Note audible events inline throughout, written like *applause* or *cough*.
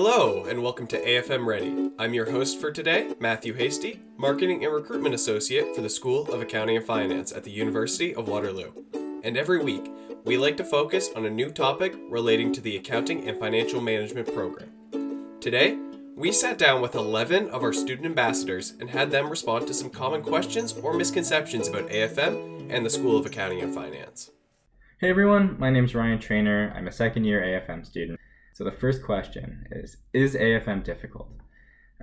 Hello, and welcome to AFM Ready. I'm your host for today, Matthew Hasty, Marketing and Recruitment Associate for the School of Accounting and Finance at the University of Waterloo. And every week, we like to focus on a new topic relating to the Accounting and Financial Management program. Today, we sat down with 11 of our student ambassadors and had them respond to some common questions or misconceptions about AFM and the School of Accounting and Finance. Hey everyone, my name is Ryan Trainer. I'm a second year AFM student. So the first question is Is AFM difficult?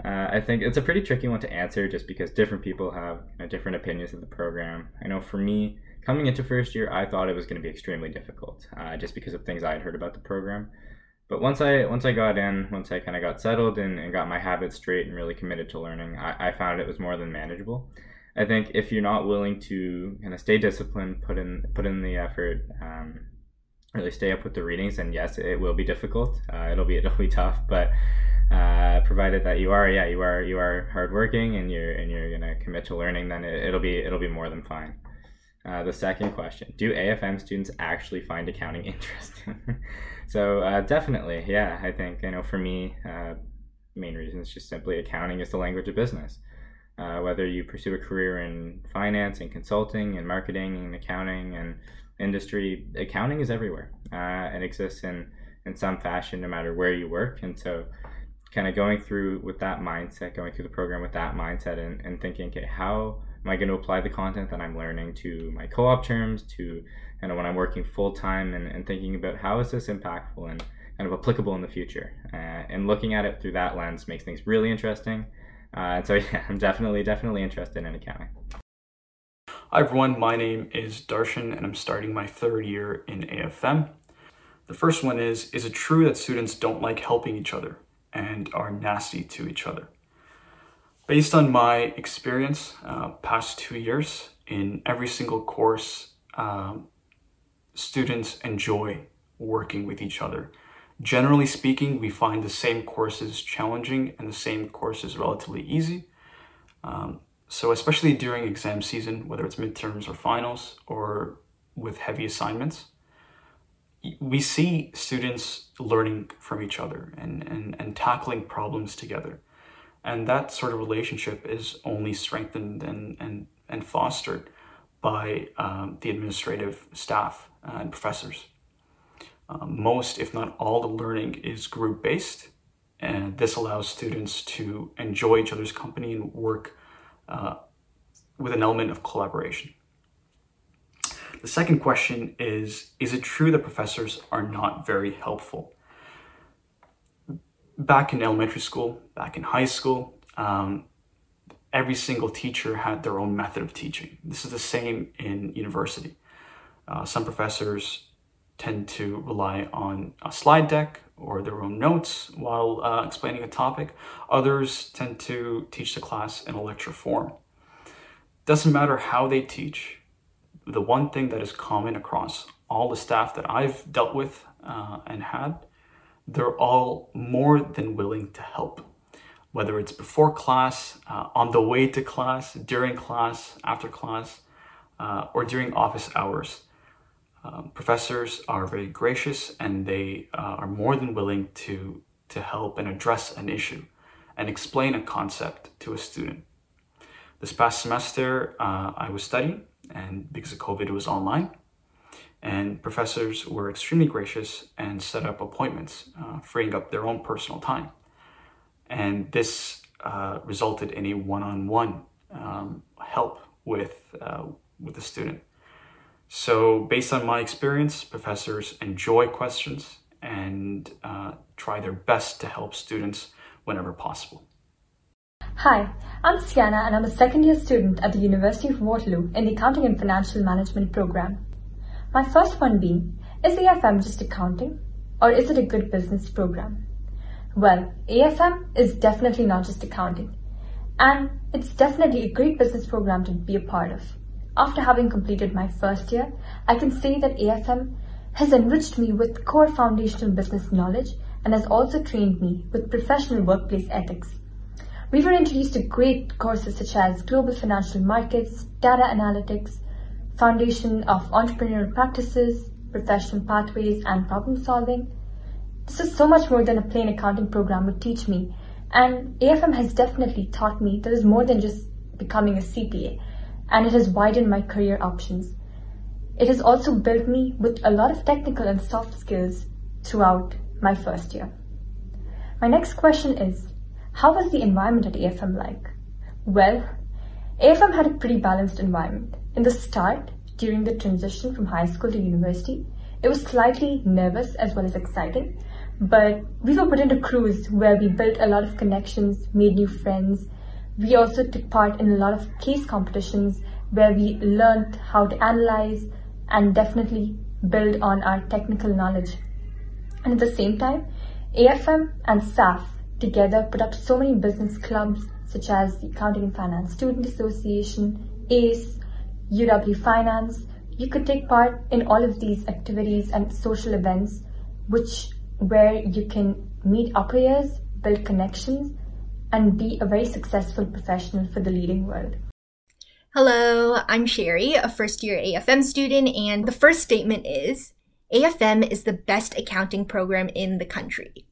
Uh, I think it's a pretty tricky one to answer just because different people have you know, different opinions of the program. I know for me, coming into first year, I thought it was going to be extremely difficult uh, just because of things I had heard about the program. But once I once I got in, once I kind of got settled and, and, got my habits straight and really committed to learning, I, I found it was more than manageable. I think if you're not willing to kind of stay disciplined, put in put in the effort, um, really stay up with the readings and yes it will be difficult. Uh, it'll be *laughs* it'll be tough but uh, provided that you are yeah you are you are hardworking and you're and you're gonna commit to learning then it, will be it'll be more than fine. Uh, the second question do afm students actually find accounting *laughs* interesting? So uh, definitely yeah i think you know for me uh, main reason is just simply accounting is the language of business. Uh, whether you pursue a career in finance and consulting and marketing and accounting and industry, accounting is everywhere. Uh, it exists in in some fashion, no matter where you work. And so, kind of going through with that mindset, going through the program with that mindset, and, and thinking, okay, how am I going to apply the content that I'm learning to my co-op terms, to kind of when I'm working full time, and, and thinking about how is this impactful and kind of applicable in the future. Uh, and looking at it through that lens makes things really interesting. Uh, and so, *laughs* yeah, I'm definitely definitely interested in accounting. Hi everyone, my name is Darshan and I'm starting my third year in AFM. The first one is Is it true that students don't like helping each other and are nasty to each other? Based on my experience, uh, past two years, in every single course, um, students enjoy working with each other. Generally speaking, we find the same courses challenging and the same courses relatively easy. Um, so especially during exam season, whether it's midterms or finals or with heavy assignments, we see students learning from each other and, and, and tackling problems together. And that sort of relationship is only strengthened and, and, and fostered by um, the administrative staff and professors. Um, most, if not all, the learning is group based, and this allows students to enjoy each other's company and work uh, with an element of collaboration. The second question is Is it true that professors are not very helpful? Back in elementary school, back in high school, um, every single teacher had their own method of teaching. This is the same in university. Uh, some professors tend to rely on a slide deck or their own notes while uh, explaining a topic. Others tend to teach the class in a lecture form. Doesn't matter how they teach, the one thing that is common across all the staff that I've dealt with uh, and had, they're all more than willing to help. Whether it's before class, uh, on the way to class, during class, after class, uh, or during office hours. Um, professors are very gracious and they uh, are more than willing to, to help and address an issue and explain a concept to a student. This past semester, uh, I was studying, and because of COVID, it was online. And professors were extremely gracious and set up appointments, uh, freeing up their own personal time. And this uh, resulted in a one on one help with, uh, with the student. So, based on my experience, professors enjoy questions and uh, try their best to help students whenever possible. Hi, I'm Sienna and I'm a second year student at the University of Waterloo in the Accounting and Financial Management program. My first one being, is AFM just accounting or is it a good business program? Well, AFM is definitely not just accounting and it's definitely a great business program to be a part of. After having completed my first year, I can say that AFM has enriched me with core foundational business knowledge and has also trained me with professional workplace ethics. We were introduced to great courses such as Global Financial Markets, Data Analytics, Foundation of Entrepreneurial Practices, Professional Pathways, and Problem Solving. This is so much more than a plain accounting program would teach me, and AFM has definitely taught me there is more than just becoming a CPA, and it has widened my career options. It has also built me with a lot of technical and soft skills throughout my first year. My next question is How was the environment at AFM like? Well, AFM had a pretty balanced environment. In the start, during the transition from high school to university, it was slightly nervous as well as exciting, but we were put into crews where we built a lot of connections, made new friends. We also took part in a lot of case competitions where we learned how to analyze and definitely build on our technical knowledge. And at the same time, AFM and SAF together put up so many business clubs such as the Accounting and Finance Student Association, ACE, UW Finance. You could take part in all of these activities and social events which where you can meet upper years, build connections, and be a very successful professional for the leading world. Hello, I'm Sherry, a first year AFM student, and the first statement is AFM is the best accounting program in the country.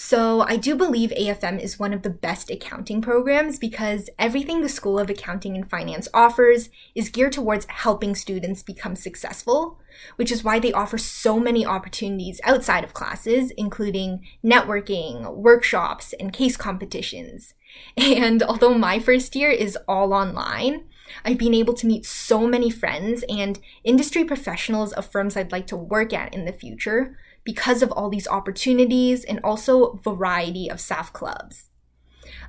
So I do believe AFM is one of the best accounting programs because everything the School of Accounting and Finance offers is geared towards helping students become successful, which is why they offer so many opportunities outside of classes, including networking, workshops, and case competitions. *laughs* And although my first year is all online, I've been able to meet so many friends and industry professionals of firms I'd like to work at in the future because of all these opportunities and also variety of SAF clubs.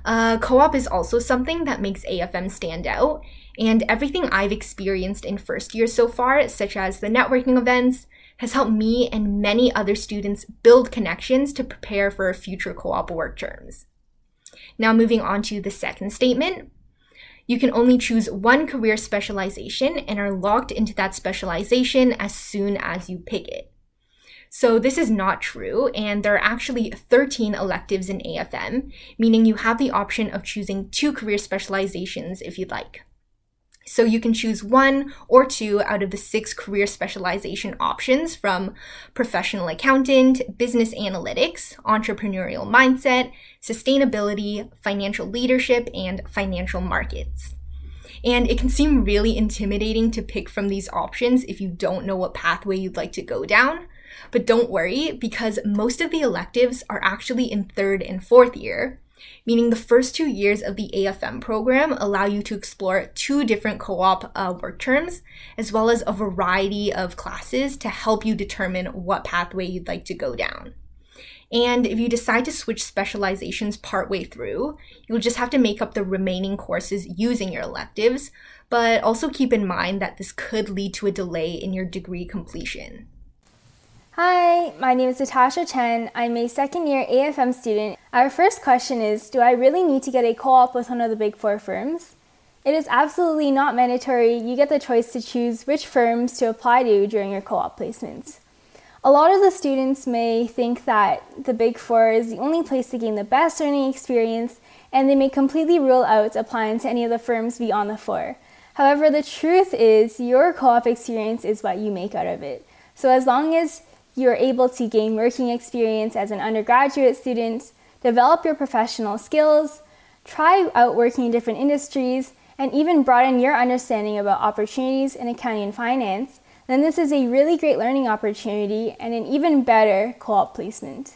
Uh, co-op is also something that makes AFM stand out, and everything I've experienced in first year so far, such as the networking events, has helped me and many other students build connections to prepare for future co-op work terms. Now moving on to the second statement. You can only choose one career specialization and are locked into that specialization as soon as you pick it. So this is not true, and there are actually 13 electives in AFM, meaning you have the option of choosing two career specializations if you'd like. So you can choose one or two out of the six career specialization options from professional accountant, business analytics, entrepreneurial mindset, sustainability, financial leadership, and financial markets. And it can seem really intimidating to pick from these options if you don't know what pathway you'd like to go down. But don't worry, because most of the electives are actually in third and fourth year, meaning the first two years of the AFM program allow you to explore two different co op uh, work terms, as well as a variety of classes to help you determine what pathway you'd like to go down. And if you decide to switch specializations partway through, you'll just have to make up the remaining courses using your electives, but also keep in mind that this could lead to a delay in your degree completion. Hi, my name is Natasha Chen. I'm a second year AFM student. Our first question is Do I really need to get a co op with one of the big four firms? It is absolutely not mandatory. You get the choice to choose which firms to apply to during your co op placements. A lot of the students may think that the Big Four is the only place to gain the best learning experience, and they may completely rule out applying to any of the firms beyond the four. However, the truth is, your co op experience is what you make out of it. So, as long as you're able to gain working experience as an undergraduate student, develop your professional skills, try out working in different industries, and even broaden your understanding about opportunities in accounting and finance, then this is a really great learning opportunity and an even better co op placement.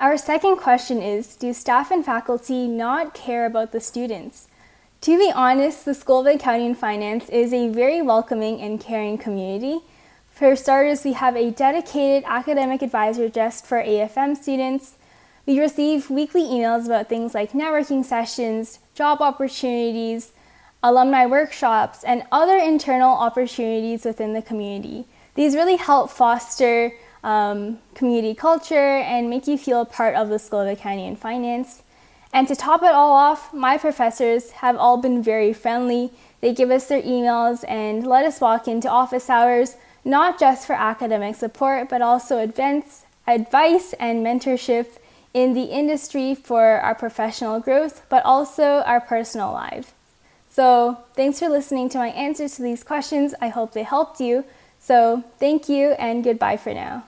Our second question is Do staff and faculty not care about the students? To be honest, the School of Accounting and Finance is a very welcoming and caring community for starters, we have a dedicated academic advisor just for AFM students. We receive weekly emails about things like networking sessions, job opportunities, alumni workshops, and other internal opportunities within the community. These really help foster um, community culture and make you feel part of the School of Accounting and Finance. And to top it all off, my professors have all been very friendly. They give us their emails and let us walk into office hours not just for academic support, but also advance, advice and mentorship in the industry for our professional growth, but also our personal lives. So, thanks for listening to my answers to these questions. I hope they helped you. So, thank you and goodbye for now.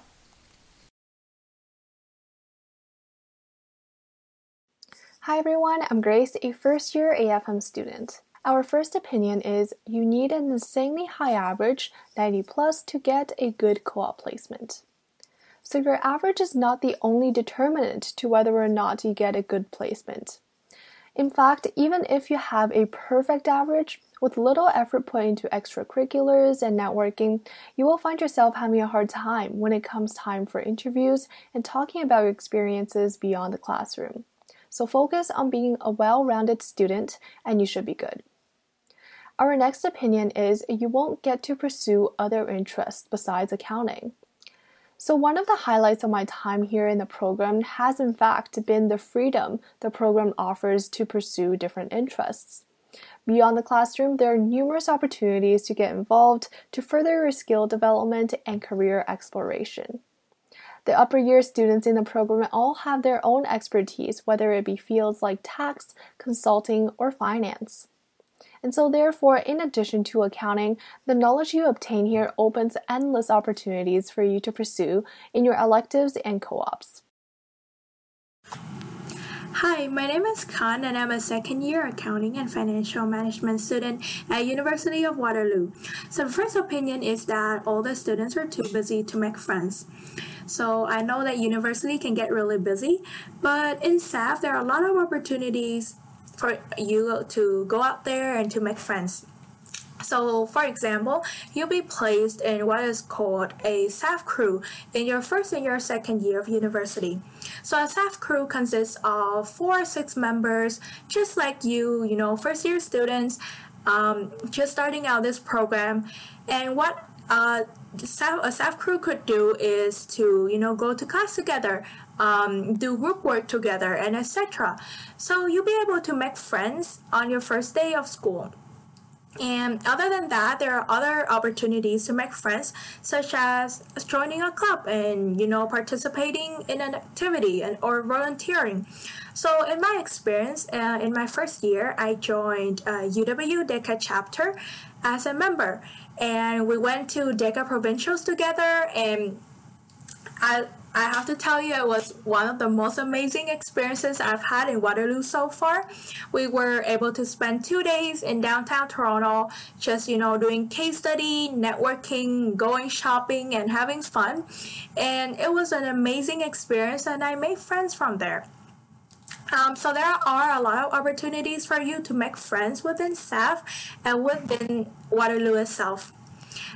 Hi everyone, I'm Grace, a first year AFM student. Our first opinion is you need an insanely high average, 90 plus, to get a good co op placement. So your average is not the only determinant to whether or not you get a good placement. In fact, even if you have a perfect average, with little effort put into extracurriculars and networking, you will find yourself having a hard time when it comes time for interviews and talking about your experiences beyond the classroom. So focus on being a well rounded student and you should be good. Our next opinion is you won't get to pursue other interests besides accounting. So, one of the highlights of my time here in the program has, in fact, been the freedom the program offers to pursue different interests. Beyond the classroom, there are numerous opportunities to get involved to further your skill development and career exploration. The upper year students in the program all have their own expertise, whether it be fields like tax, consulting, or finance. And so, therefore, in addition to accounting, the knowledge you obtain here opens endless opportunities for you to pursue in your electives and co ops. Hi, my name is Khan and I'm a second year accounting and financial management student at University of Waterloo. So the first opinion is that all the students are too busy to make friends. So I know that university can get really busy, but in SAF there are a lot of opportunities for you to go out there and to make friends. So, for example, you'll be placed in what is called a SAF crew in your first and your second year of university. So, a SAF crew consists of four or six members, just like you, you know, first year students, um, just starting out this program. And what uh, a SAF crew could do is to, you know, go to class together, um, do group work together, and etc. So, you'll be able to make friends on your first day of school. And other than that, there are other opportunities to make friends, such as joining a club and you know participating in an activity and or volunteering. So, in my experience, uh, in my first year, I joined uh, UW DECA chapter as a member, and we went to DECA provincials together, and I I have to tell you, it was one of the most amazing experiences I've had in Waterloo so far. We were able to spend two days in downtown Toronto, just you know, doing case study, networking, going shopping, and having fun. And it was an amazing experience, and I made friends from there. Um, so there are a lot of opportunities for you to make friends within SAF and within Waterloo itself.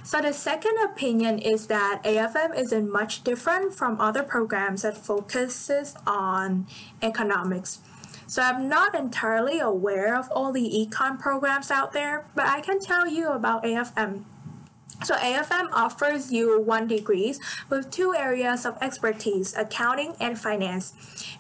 So the second opinion is that AFM isn't much different from other programs that focuses on economics. So I'm not entirely aware of all the econ programs out there, but I can tell you about AFM. So AFM offers you one degrees with two areas of expertise, accounting and finance.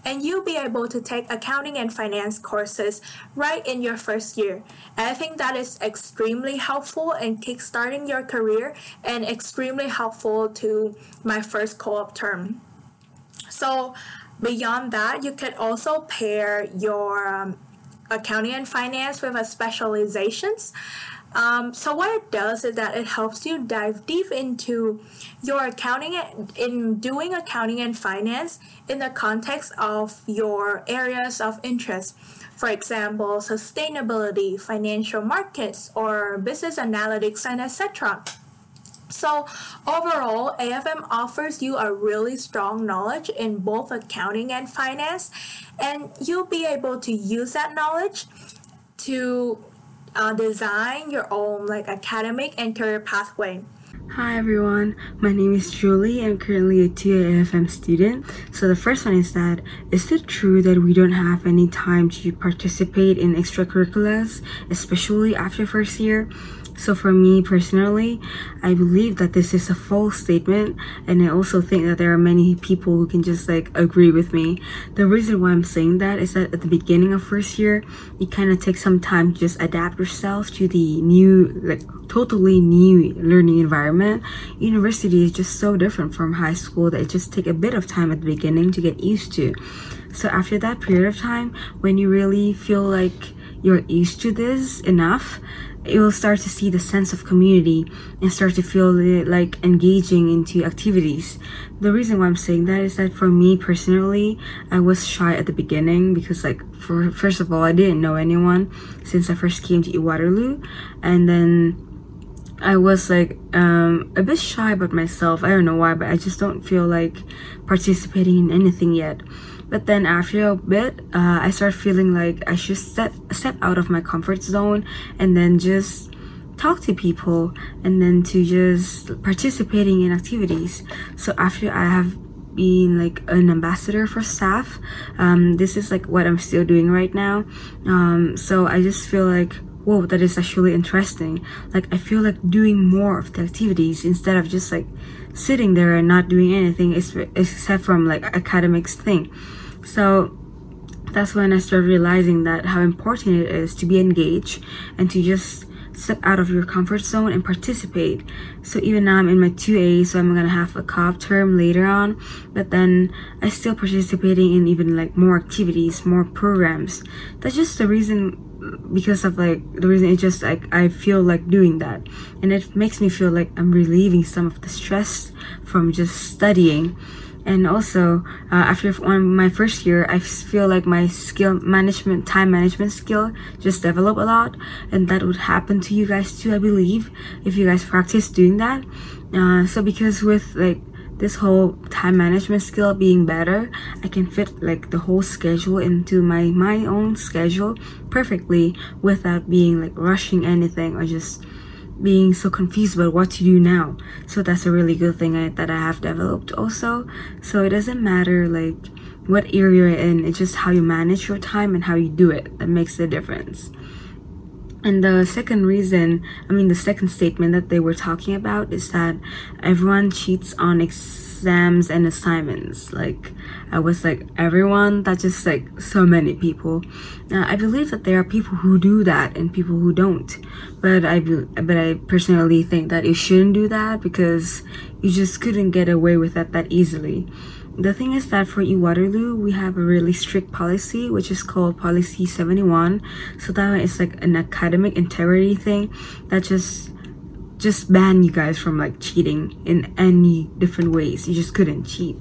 And you'll be able to take accounting and finance courses right in your first year. And I think that is extremely helpful in kickstarting your career and extremely helpful to my first co-op term. So beyond that, you could also pair your um, accounting and finance with a specializations. Um, so what it does is that it helps you dive deep into your accounting in doing accounting and finance in the context of your areas of interest. For example, sustainability, financial markets, or business analytics, and etc. So, overall, AFM offers you a really strong knowledge in both accounting and finance, and you'll be able to use that knowledge to uh, design your own like academic and career pathway. Hi everyone, my name is Julie. I'm currently a TAFM student. So the first one is that is it true that we don't have any time to participate in extracurriculars, especially after first year? So for me personally, I believe that this is a false statement and I also think that there are many people who can just like agree with me. The reason why I'm saying that is that at the beginning of first year, you kind of take some time to just adapt yourself to the new like totally new learning environment. University is just so different from high school that it just take a bit of time at the beginning to get used to. So after that period of time when you really feel like you're used to this enough, you'll start to see the sense of community and start to feel like engaging into activities. The reason why I'm saying that is that for me personally, I was shy at the beginning because like for first of all, I didn't know anyone since I first came to Waterloo, and then I was like um, a bit shy about myself. I don't know why, but I just don't feel like participating in anything yet. But then after a bit, uh, I started feeling like I should step step out of my comfort zone and then just talk to people and then to just participating in activities. So after I have been like an ambassador for SAF, um, this is like what I'm still doing right now. Um, so I just feel like whoa, that is actually interesting. Like I feel like doing more of the activities instead of just like sitting there and not doing anything except from like academics thing. So that's when I started realizing that how important it is to be engaged and to just step out of your comfort zone and participate. So even now I'm in my 2A, so I'm gonna have a co-op term later on, but then I still participating in even like more activities, more programs. That's just the reason because of like the reason it just like I feel like doing that. And it makes me feel like I'm relieving some of the stress from just studying. And also uh, after one, my first year i feel like my skill management time management skill just developed a lot. And that would happen to you guys too i believe if you guys practice doing that. Uh, so because with like this whole time management skill being better i can fit like the whole schedule into my my own schedule perfectly without being like rushing anything or just being so confused about what to do now. So that's a really good thing I, that I have developed also. So it doesn't matter like what area you're in, it's just how you manage your time and how you do it that makes the difference. And the second reason, I mean, the second statement that they were talking about is that everyone cheats on exams and assignments. Like, I was like, everyone? That's just like so many people. Uh, I believe that there are people who do that and people who don't. But I, but I personally think that you shouldn't do that because you just couldn't get away with that that easily. The thing is that for eWaterloo, we have a really strict policy, which is called Policy 71. So that like an academic integrity thing that just just ban you guys from like cheating in any different ways. You just couldn't cheat.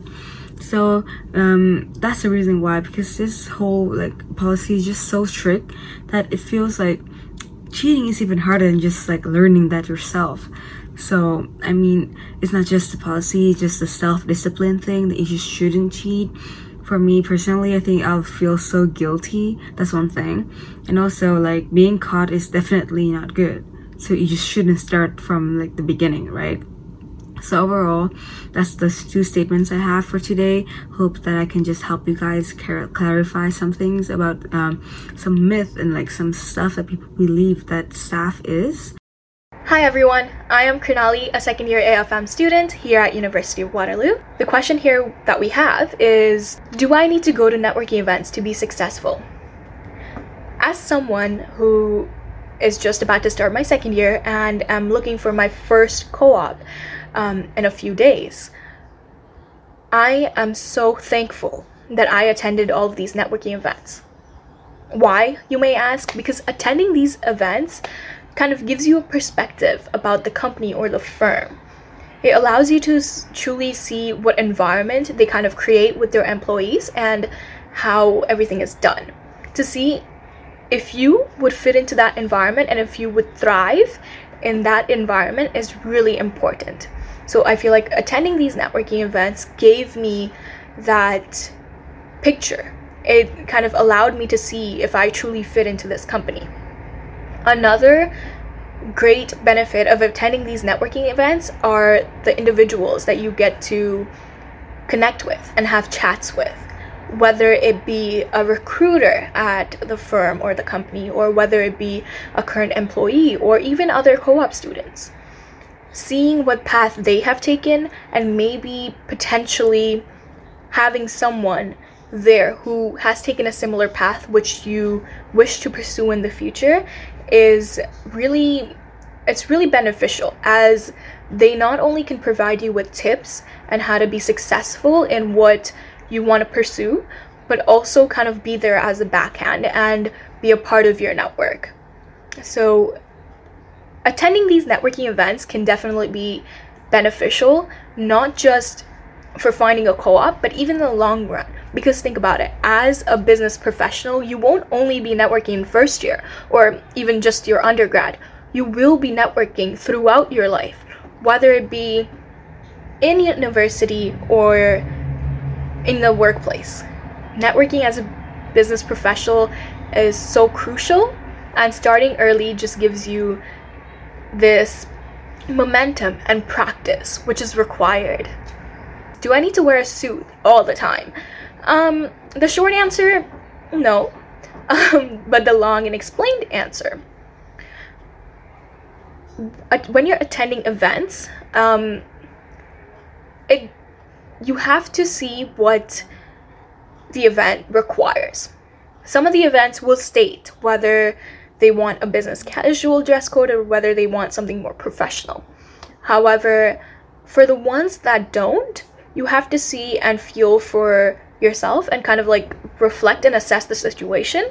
So um, that's the reason why, because this whole like policy is just so strict that it feels like cheating is even harder than just like learning that yourself. So, I mean, it's not just the policy, it's just the self discipline thing that you just shouldn't cheat. For me personally, I think I'll feel so guilty. That's one thing. And also, like, being caught is definitely not good. So, you just shouldn't start from like the beginning, right? So, overall, that's the two statements I have for today. Hope that I can just help you guys clarify some things about um, some myth and like some stuff that people believe that SAF is. Hi everyone, I am Krinali, a second year AFM student here at University of Waterloo. The question here that we have is, do I need to go to networking events to be successful? As someone who is just about to start my second year and am looking for my first co-op um, in a few days, I am so thankful that I attended all of these networking events. Why, you may ask? Because attending these events kind of gives you a perspective about the company or the firm. It allows you to truly see what environment they kind of create with their employees and how everything is done. To see if you would fit into that environment and if you would thrive in that environment is really important. So I feel like attending these networking events gave me that picture. It kind of allowed me to see if I truly fit into this company. Another great benefit of attending these networking events are the individuals that you get to connect with and have chats with. Whether it be a recruiter at the firm or the company or whether it be a current employee or even other co-op students. Seeing what path they have taken and maybe potentially having someone there who has taken a similar path which you wish to pursue in the future is really it's really beneficial as they not only can provide you with tips and how to be successful in what you want to pursue, but also kind of be there as a backhand and be a part of your network. So attending these networking events can definitely be beneficial, not just for finding a co op, but even in the long run. Because think about it as a business professional, you won't only be networking first year or even just your undergrad, you will be networking throughout your life, whether it be in university or in the workplace. Networking as a business professional is so crucial, and starting early just gives you this momentum and practice which is required. Do I need to wear a suit all the time? Um, the short answer, no. Um, but the long and explained answer. When you're attending events, um, it, you have to see what the event requires. Some of the events will state whether they want a business casual dress code or whether they want something more professional. However, for the ones that don't, you have to see and feel for yourself and kind of like reflect and assess the situation.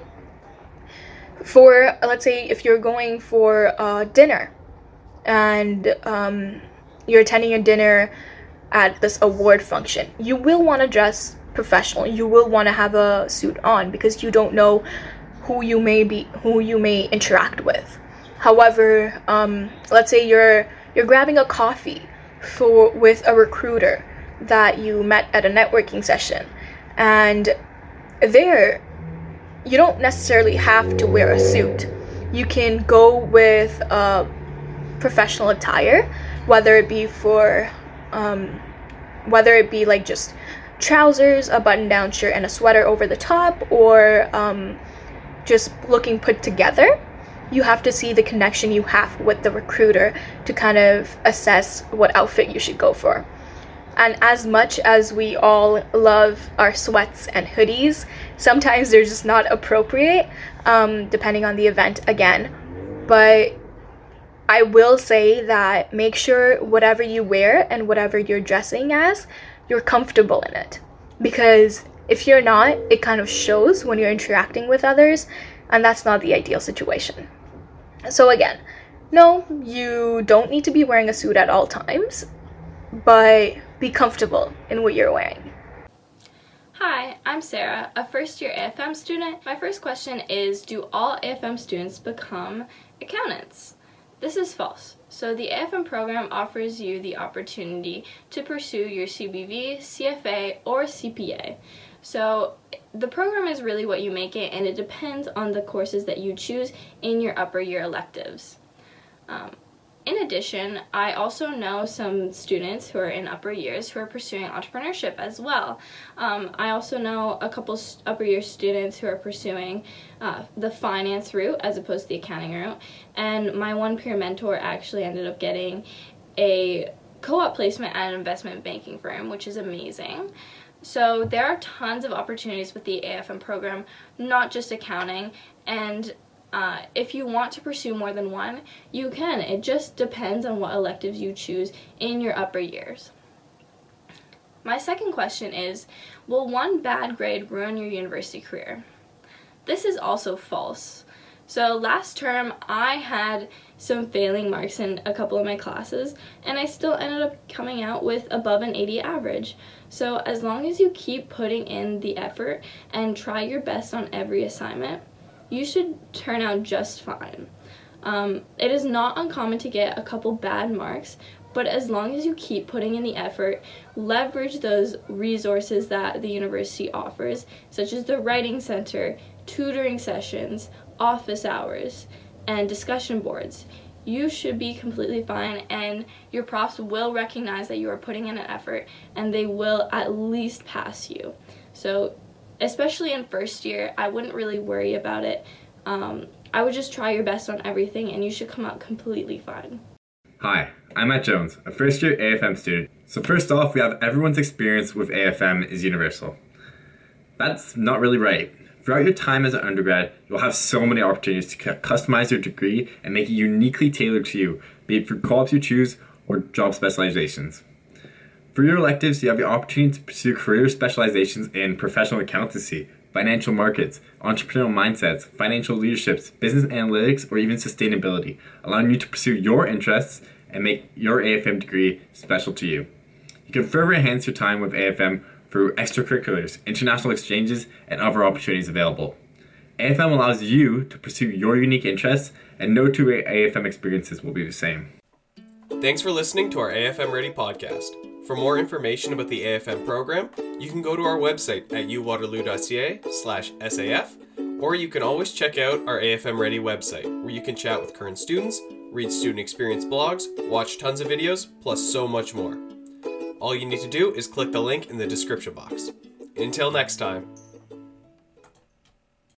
For, let's say, if you're going for a dinner and um, you're attending a dinner at this award function, you will want to dress professional. You will want to have a suit on because you don't know who you may be, who you may interact with. However, um, let's say you're you're grabbing a coffee for with a recruiter that you met at a networking session, and there you don't necessarily have to wear a suit. You can go with professional attire, whether it be for um, whether it be like just trousers, a button down shirt, and a sweater over the top, or um, just looking put together. You have to see the connection you have with the recruiter to kind of assess what outfit you should go for. And as much as we all love our sweats and hoodies, sometimes they're just not appropriate, um, depending on the event again. But I will say that make sure whatever you wear and whatever you're dressing as you're comfortable in it. Because if you're not, it kind of shows when you're interacting with others, and that's not the ideal situation. So, again, no, you don't need to be wearing a suit at all times, but be comfortable in what you're wearing. Hi, I'm Sarah, a first year AFM student. My first question is Do all AFM students become accountants? This is false. So the AFM program offers you the opportunity to pursue your CBV, CFA, or CPA. So the program is really what you make it and it depends on the courses that you choose in your upper year electives. Um, in addition, I also know some students who are in upper years who are pursuing entrepreneurship as well. Um, I also know a couple upper year students who are pursuing uh, the finance route as opposed to the accounting route. And my one peer mentor actually ended up getting a co-op placement at an investment banking firm, which is amazing. So there are tons of opportunities with the AFM program, not just accounting, and uh, if you want to pursue more than one, you can. It just depends on what electives you choose in your upper years. My second question is Will one bad grade ruin your university career? This is also false. So last term, I had some failing marks in a couple of my classes, and I still ended up coming out with above an 80 average. So as long as you keep putting in the effort and try your best on every assignment, you should turn out just fine. Um, it is not uncommon to get a couple bad marks, but as long as you keep putting in the effort, leverage those resources that the university offers, such as the writing center, tutoring sessions, office hours, and discussion boards, you should be completely fine and your profs will recognize that you are putting in an effort and they will at least pass you. So especially in first year, I wouldn't really worry about it. Um, I would just try your best on everything and you should come out completely fine. Hi, I'm Matt Jones, a first year AFM student. So, first off, we have everyone's experience with AFM is universal. That's not really right. Throughout your time as an undergrad, you'll have so many opportunities to customize your degree and make it uniquely tailored to you, be it for co ops you choose or job specializations. For your electives, you have the opportunity to pursue career specializations in professional accountancy, financial markets, entrepreneurial mindsets, financial leaderships, business analytics, or even sustainability, allowing you to pursue your interests and make your AFM degree special to you. You can further enhance your time with AFM through extracurriculars, international exchanges, and other opportunities available. AFM allows you to pursue your unique interests, and no two AFM experiences will be the same. Thanks for listening to our AFM Ready podcast. For more information about the AFM program, you can go to our website at uwaterloo.ca slash SAF, or you can always check out our AFM Ready website, where you can chat with current students, read student experience blogs, watch tons of videos, plus so much more. All you need to do is click the link in the description box. Until next time.